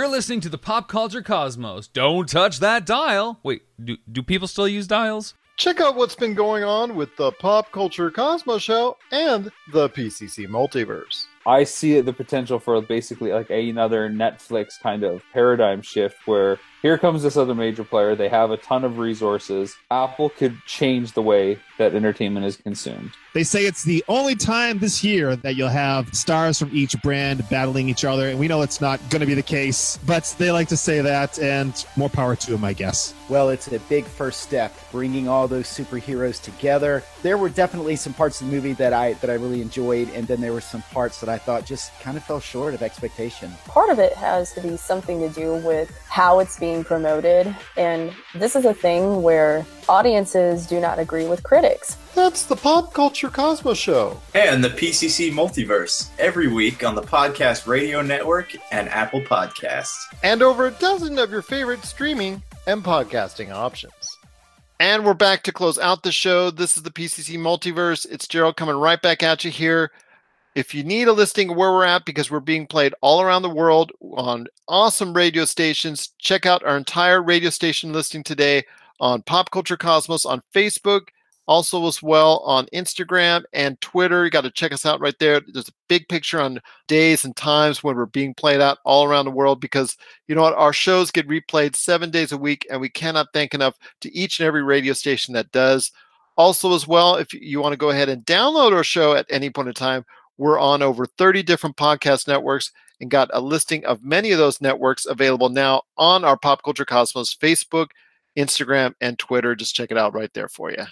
You're listening to the Pop Culture Cosmos. Don't touch that dial. Wait, do, do people still use dials? Check out what's been going on with the Pop Culture Cosmos show and the PCC Multiverse. I see the potential for basically like another Netflix kind of paradigm shift where here comes this other major player. They have a ton of resources. Apple could change the way that entertainment is consumed. They say it's the only time this year that you'll have stars from each brand battling each other, and we know it's not going to be the case, but they like to say that, and more power to them, I guess. Well, it's a big first step, bringing all those superheroes together. There were definitely some parts of the movie that I that I really enjoyed, and then there were some parts that I thought just kind of fell short of expectation. Part of it has to be something to do with how it's being promoted. And this is a thing where audiences do not agree with critics. That's the Pop Culture Cosmos Show. And the PCC Multiverse every week on the Podcast Radio Network and Apple Podcasts. And over a dozen of your favorite streaming and podcasting options. And we're back to close out the show. This is the PCC Multiverse. It's Gerald coming right back at you here. If you need a listing of where we're at, because we're being played all around the world on awesome radio stations, check out our entire radio station listing today on Pop Culture Cosmos on Facebook, also as well on Instagram and Twitter. You got to check us out right there. There's a big picture on days and times when we're being played out all around the world because you know what? Our shows get replayed seven days a week, and we cannot thank enough to each and every radio station that does. Also, as well, if you want to go ahead and download our show at any point in time, we're on over 30 different podcast networks and got a listing of many of those networks available now on our Pop Culture Cosmos Facebook, Instagram, and Twitter. Just check it out right there for you.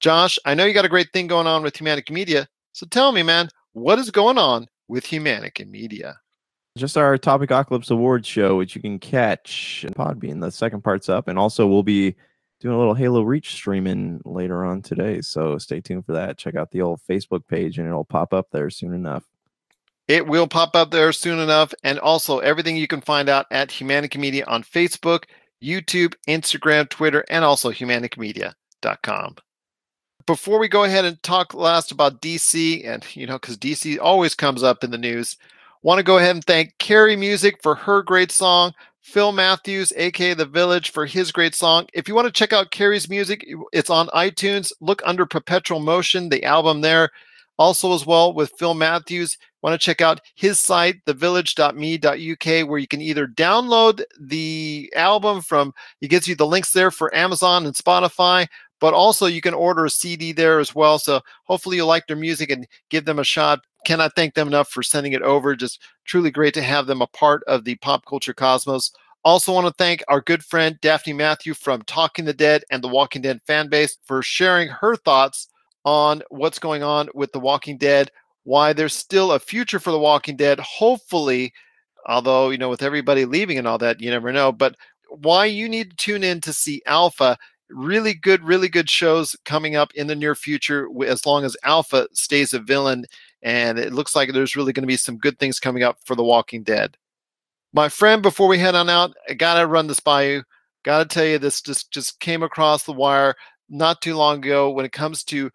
Josh, I know you got a great thing going on with Humanica Media. So tell me, man, what is going on with Humanica Media? Just our Topic Apocalypse Awards show, which you can catch in Podbean. The second part's up. And also, we'll be doing a little Halo Reach streaming later on today. So stay tuned for that. Check out the old Facebook page and it'll pop up there soon enough. It will pop up there soon enough. And also, everything you can find out at Humanica Media on Facebook, YouTube, Instagram, Twitter, and also humanicamedia.com before we go ahead and talk last about DC, and you know, because DC always comes up in the news, want to go ahead and thank Carrie Music for her great song, Phil Matthews, aka The Village, for his great song. If you want to check out Carrie's music, it's on iTunes. Look under Perpetual Motion, the album there. Also, as well with Phil Matthews, want to check out his site, thevillage.me.uk, where you can either download the album from, he gives you the links there for Amazon and Spotify, but also you can order a CD there as well. So hopefully you like their music and give them a shot. Cannot thank them enough for sending it over. Just truly great to have them a part of the pop culture cosmos. Also, want to thank our good friend Daphne Matthew from Talking the Dead and the Walking Dead fan base for sharing her thoughts on what's going on with The Walking Dead, why there's still a future for The Walking Dead. Hopefully, although, you know, with everybody leaving and all that, you never know, but why you need to tune in to see Alpha really good, really good shows coming up in the near future as long as Alpha stays a villain. And it looks like there's really going to be some good things coming up for The Walking Dead. My friend, before we head on out, I got to run this by you. Got to tell you, this just, just came across the wire not too long ago when it comes to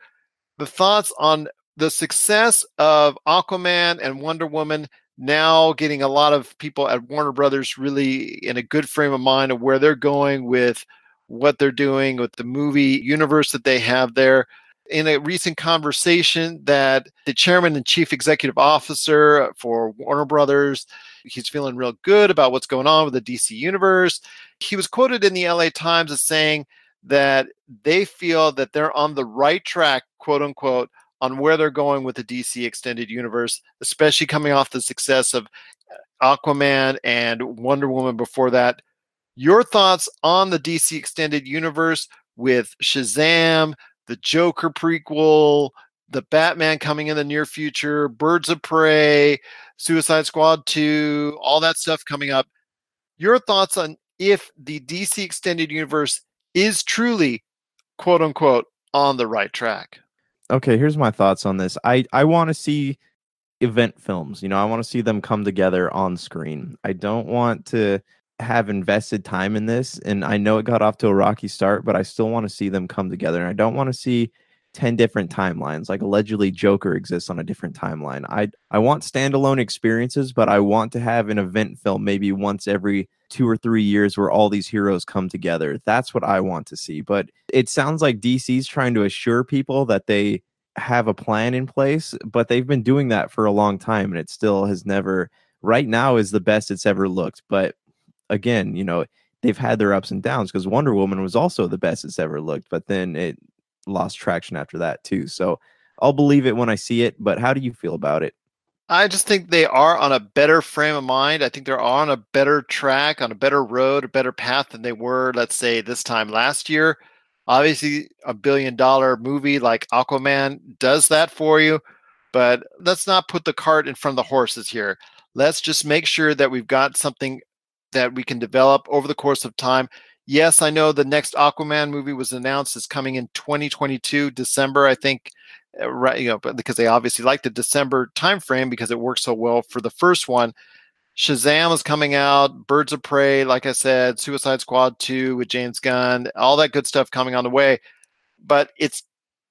the thoughts on the success of Aquaman and Wonder Woman now getting a lot of people at Warner Brothers really in a good frame of mind of where they're going with what they're doing with the movie universe that they have there. In a recent conversation, that the chairman and chief executive officer for Warner Brothers, he's feeling real good about what's going on with the DC universe. He was quoted in the LA Times as saying that they feel that they're on the right track, quote unquote, on where they're going with the DC extended universe, especially coming off the success of uh, Aquaman and Wonder Woman before that your thoughts on the DC extended universe with Shazam, the Joker prequel, the Batman coming in the near future, Birds of Prey, Suicide Squad 2, all that stuff coming up. Your thoughts on if the DC extended universe is truly quote unquote on the right track. Okay, here's my thoughts on this. I I want to see event films. You know, I want to see them come together on screen. I don't want to have invested time in this and I know it got off to a rocky start, but I still want to see them come together. And I don't want to see 10 different timelines. Like allegedly Joker exists on a different timeline. I I want standalone experiences, but I want to have an event film maybe once every 2 or 3 years where all these heroes come together. That's what I want to see. But it sounds like DC's trying to assure people that they have a plan in place, but they've been doing that for a long time and it still has never right now is the best it's ever looked. But again, you know, they've had their ups and downs because Wonder Woman was also the best it's ever looked, but then it lost traction after that too. So I'll believe it when I see it. But how do you feel about it? I just think they are on a better frame of mind. I think they're on a better track, on a better road, a better path than they were, let's say, this time last year. Obviously, a billion dollar movie like Aquaman does that for you. But let's not put the cart in front of the horses here. Let's just make sure that we've got something that we can develop over the course of time. Yes, I know the next Aquaman movie was announced is coming in 2022 December, I think, uh, right? You know, because they obviously like the December timeframe because it works so well for the first one. Shazam is coming out, Birds of Prey, like I said, Suicide Squad 2 with James Gunn, all that good stuff coming on the way. But it's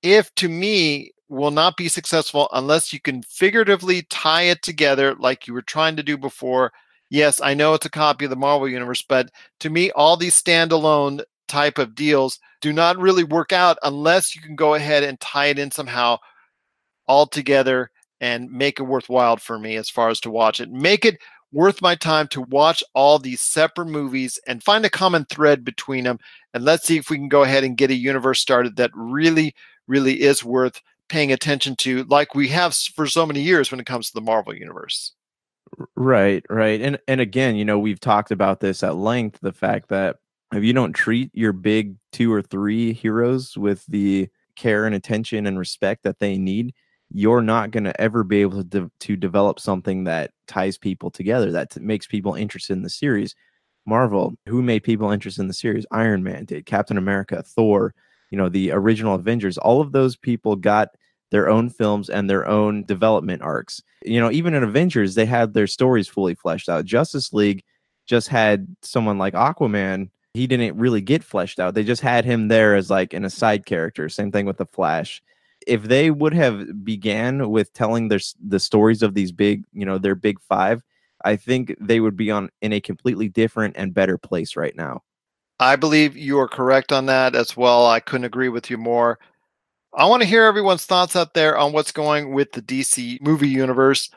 if to me will not be successful unless you can figuratively tie it together like you were trying to do before. Yes, I know it's a copy of the Marvel universe, but to me, all these standalone type of deals do not really work out unless you can go ahead and tie it in somehow all together and make it worthwhile for me as far as to watch it. Make it worth my time to watch all these separate movies and find a common thread between them. And let's see if we can go ahead and get a universe started that really, really is worth paying attention to, like we have for so many years when it comes to the Marvel universe. Right, right. And and again, you know, we've talked about this at length, the fact that if you don't treat your big two or three heroes with the care and attention and respect that they need, you're not going to ever be able to, de- to develop something that ties people together that t- makes people interested in the series marvel who made people interested in the series iron man did captain america thor you know the original avengers all of those people got their own films and their own development arcs you know even in avengers they had their stories fully fleshed out justice league just had someone like aquaman he didn't really get fleshed out they just had him there as like in a side character same thing with the flash if they would have began with telling their the stories of these big, you know, their big five, I think they would be on in a completely different and better place right now. I believe you are correct on that as well. I couldn't agree with you more. I want to hear everyone's thoughts out there on what's going with the DC movie universe.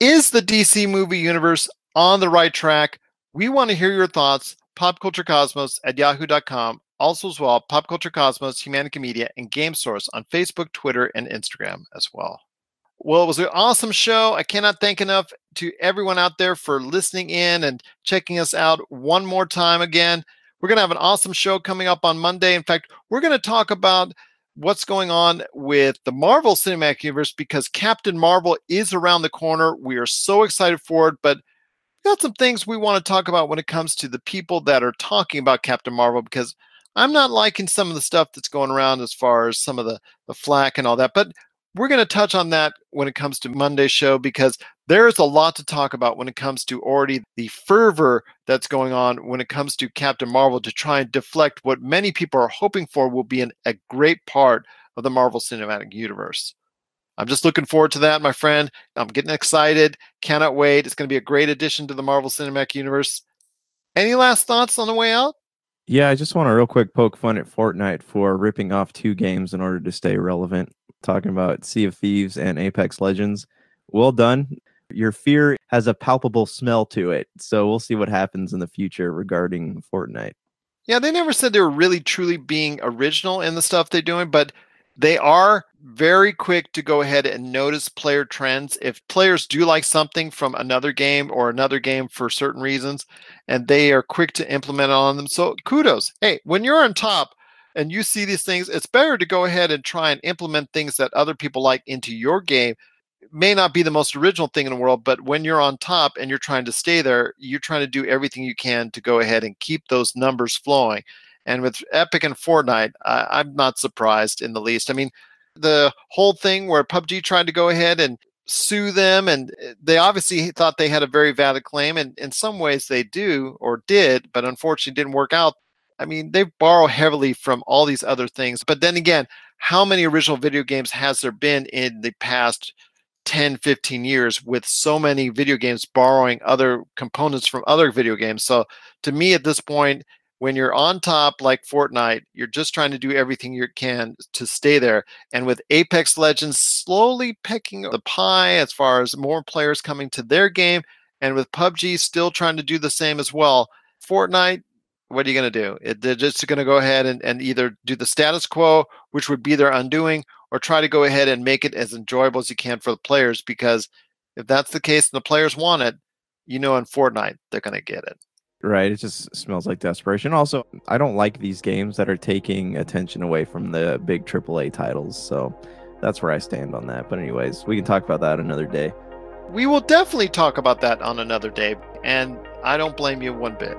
Is the DC movie universe on the right track? We want to hear your thoughts. Popculturecosmos at yahoo.com also, as well, Pop Culture Cosmos, Humanica Media, and Game Source on Facebook, Twitter, and Instagram as well. Well, it was an awesome show. I cannot thank enough to everyone out there for listening in and checking us out one more time again. We're going to have an awesome show coming up on Monday. In fact, we're going to talk about what's going on with the Marvel Cinematic Universe because Captain Marvel is around the corner. We are so excited for it, but got some things we want to talk about when it comes to the people that are talking about Captain Marvel because I'm not liking some of the stuff that's going around as far as some of the the flack and all that, but we're going to touch on that when it comes to Monday's show because there is a lot to talk about when it comes to already the fervor that's going on when it comes to Captain Marvel to try and deflect what many people are hoping for will be an, a great part of the Marvel Cinematic Universe. I'm just looking forward to that, my friend. I'm getting excited. Cannot wait. It's going to be a great addition to the Marvel Cinematic Universe. Any last thoughts on the way out? Yeah, I just want to real quick poke fun at Fortnite for ripping off two games in order to stay relevant. Talking about Sea of Thieves and Apex Legends. Well done. Your fear has a palpable smell to it. So we'll see what happens in the future regarding Fortnite. Yeah, they never said they were really truly being original in the stuff they're doing, but they are very quick to go ahead and notice player trends. If players do like something from another game or another game for certain reasons, and they are quick to implement on them. So kudos. Hey, when you're on top and you see these things, it's better to go ahead and try and implement things that other people like into your game. May not be the most original thing in the world, but when you're on top and you're trying to stay there, you're trying to do everything you can to go ahead and keep those numbers flowing. And with Epic and Fortnite, I, am not surprised in the least. I mean, the whole thing where PUBG tried to go ahead and sue them, and eh, they obviously thought they had a very valid claim, and in some ways they do or did, but unfortunately didn't work out. I mean, they borrow heavily from all these other things. But then again, how many original video games has there been in the past 10, 15 years with so many video games borrowing other components from other video games? So to me, at this point, when you're on top like Fortnite, you're just trying to do everything you can to stay there. And with Apex Legends slowly picking the pie as far as more players coming to their game, and with PUBG still trying to do the same as well, Fortnite, what are you going to do? It, they're just going to go ahead and, and either do the status quo, which would be their undoing, or try to go ahead and make it as enjoyable as you can for the players. Because if that's the case and the players want it, you know, in Fortnite, they're going to get it. Right. It just smells like desperation. Also, I don't like these games that are taking attention away from the big AAA titles. So that's where I stand on that. But anyways, we can talk about that another day. We will definitely talk about that on another day, and I don't blame you one bit.